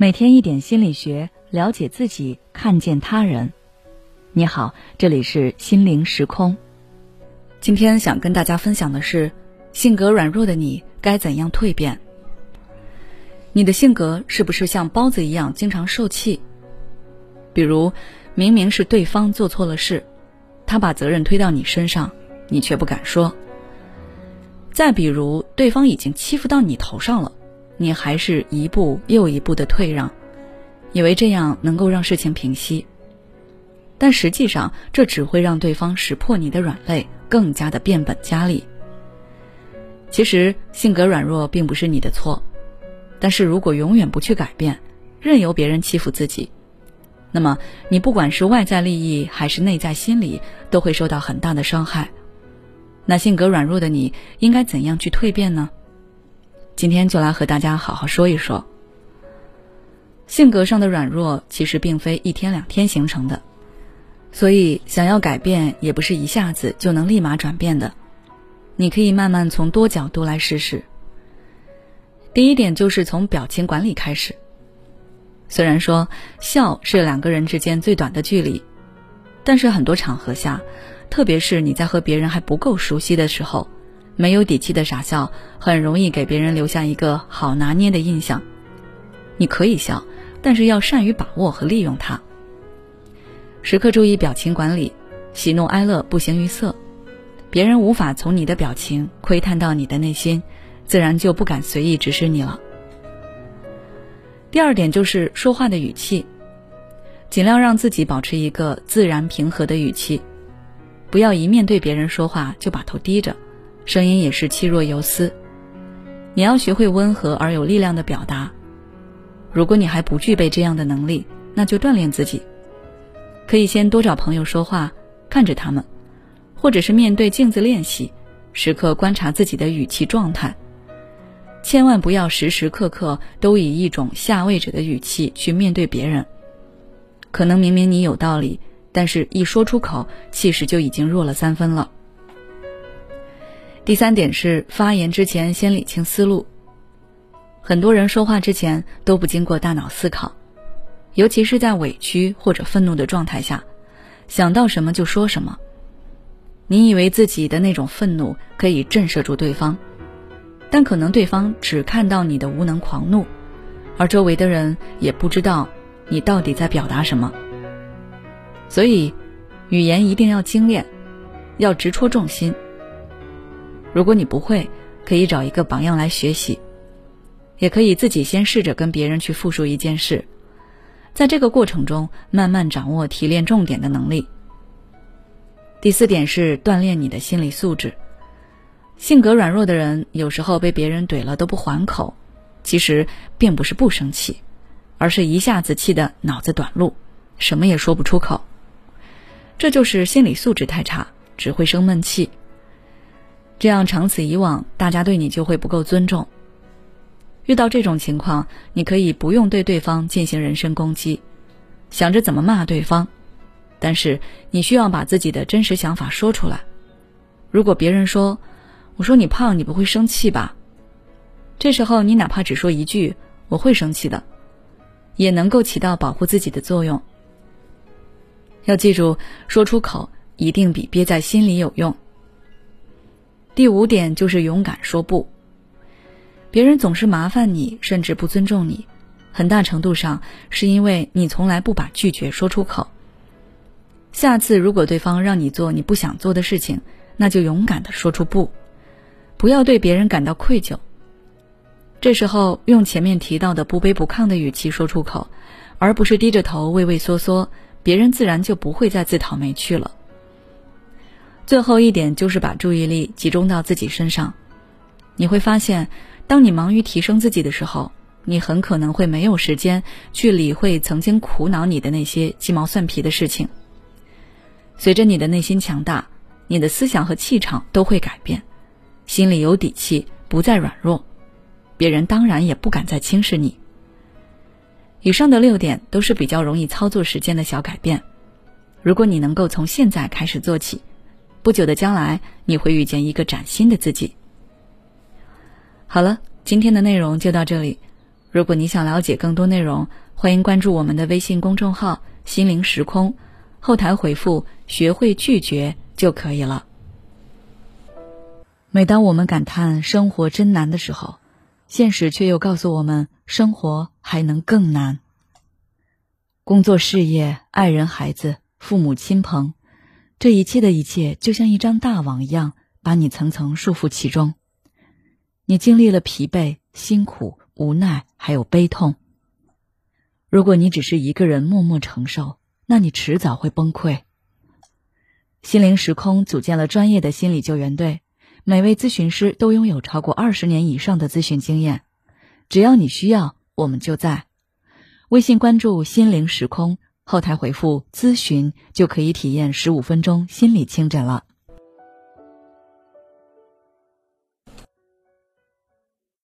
每天一点心理学，了解自己，看见他人。你好，这里是心灵时空。今天想跟大家分享的是，性格软弱的你该怎样蜕变？你的性格是不是像包子一样经常受气？比如，明明是对方做错了事，他把责任推到你身上，你却不敢说。再比如，对方已经欺负到你头上了。你还是一步又一步的退让，以为这样能够让事情平息，但实际上这只会让对方识破你的软肋，更加的变本加厉。其实性格软弱并不是你的错，但是如果永远不去改变，任由别人欺负自己，那么你不管是外在利益还是内在心理，都会受到很大的伤害。那性格软弱的你应该怎样去蜕变呢？今天就来和大家好好说一说，性格上的软弱其实并非一天两天形成的，所以想要改变也不是一下子就能立马转变的。你可以慢慢从多角度来试试。第一点就是从表情管理开始。虽然说笑是两个人之间最短的距离，但是很多场合下，特别是你在和别人还不够熟悉的时候。没有底气的傻笑，很容易给别人留下一个好拿捏的印象。你可以笑，但是要善于把握和利用它。时刻注意表情管理，喜怒哀乐不形于色，别人无法从你的表情窥探到你的内心，自然就不敢随意指使你了。第二点就是说话的语气，尽量让自己保持一个自然平和的语气，不要一面对别人说话就把头低着。声音也是气若游丝，你要学会温和而有力量的表达。如果你还不具备这样的能力，那就锻炼自己。可以先多找朋友说话，看着他们，或者是面对镜子练习，时刻观察自己的语气状态。千万不要时时刻刻都以一种下位者的语气去面对别人。可能明明你有道理，但是一说出口，气势就已经弱了三分了。第三点是发言之前先理清思路。很多人说话之前都不经过大脑思考，尤其是在委屈或者愤怒的状态下，想到什么就说什么。你以为自己的那种愤怒可以震慑住对方，但可能对方只看到你的无能狂怒，而周围的人也不知道你到底在表达什么。所以，语言一定要精炼，要直戳重心。如果你不会，可以找一个榜样来学习，也可以自己先试着跟别人去复述一件事，在这个过程中慢慢掌握提炼重点的能力。第四点是锻炼你的心理素质。性格软弱的人有时候被别人怼了都不还口，其实并不是不生气，而是一下子气得脑子短路，什么也说不出口。这就是心理素质太差，只会生闷气。这样长此以往，大家对你就会不够尊重。遇到这种情况，你可以不用对对方进行人身攻击，想着怎么骂对方，但是你需要把自己的真实想法说出来。如果别人说：“我说你胖，你不会生气吧？”这时候你哪怕只说一句“我会生气的”，也能够起到保护自己的作用。要记住，说出口一定比憋在心里有用。第五点就是勇敢说不。别人总是麻烦你，甚至不尊重你，很大程度上是因为你从来不把拒绝说出口。下次如果对方让你做你不想做的事情，那就勇敢的说出不，不要对别人感到愧疚。这时候用前面提到的不卑不亢的语气说出口，而不是低着头畏畏缩缩，别人自然就不会再自讨没趣了。最后一点就是把注意力集中到自己身上，你会发现，当你忙于提升自己的时候，你很可能会没有时间去理会曾经苦恼你的那些鸡毛蒜皮的事情。随着你的内心强大，你的思想和气场都会改变，心里有底气，不再软弱，别人当然也不敢再轻视你。以上的六点都是比较容易操作时间的小改变，如果你能够从现在开始做起。不久的将来，你会遇见一个崭新的自己。好了，今天的内容就到这里。如果你想了解更多内容，欢迎关注我们的微信公众号“心灵时空”，后台回复“学会拒绝”就可以了。每当我们感叹生活真难的时候，现实却又告诉我们，生活还能更难。工作、事业、爱人、孩子、父母亲朋，这一切的一切，就像一张大网一样，把你层层束缚其中。你经历了疲惫、辛苦、无奈，还有悲痛。如果你只是一个人默默承受，那你迟早会崩溃。心灵时空组建了专业的心理救援队。每位咨询师都拥有超过二十年以上的咨询经验，只要你需要，我们就在。微信关注“心灵时空”，后台回复“咨询”就可以体验十五分钟心理清诊了。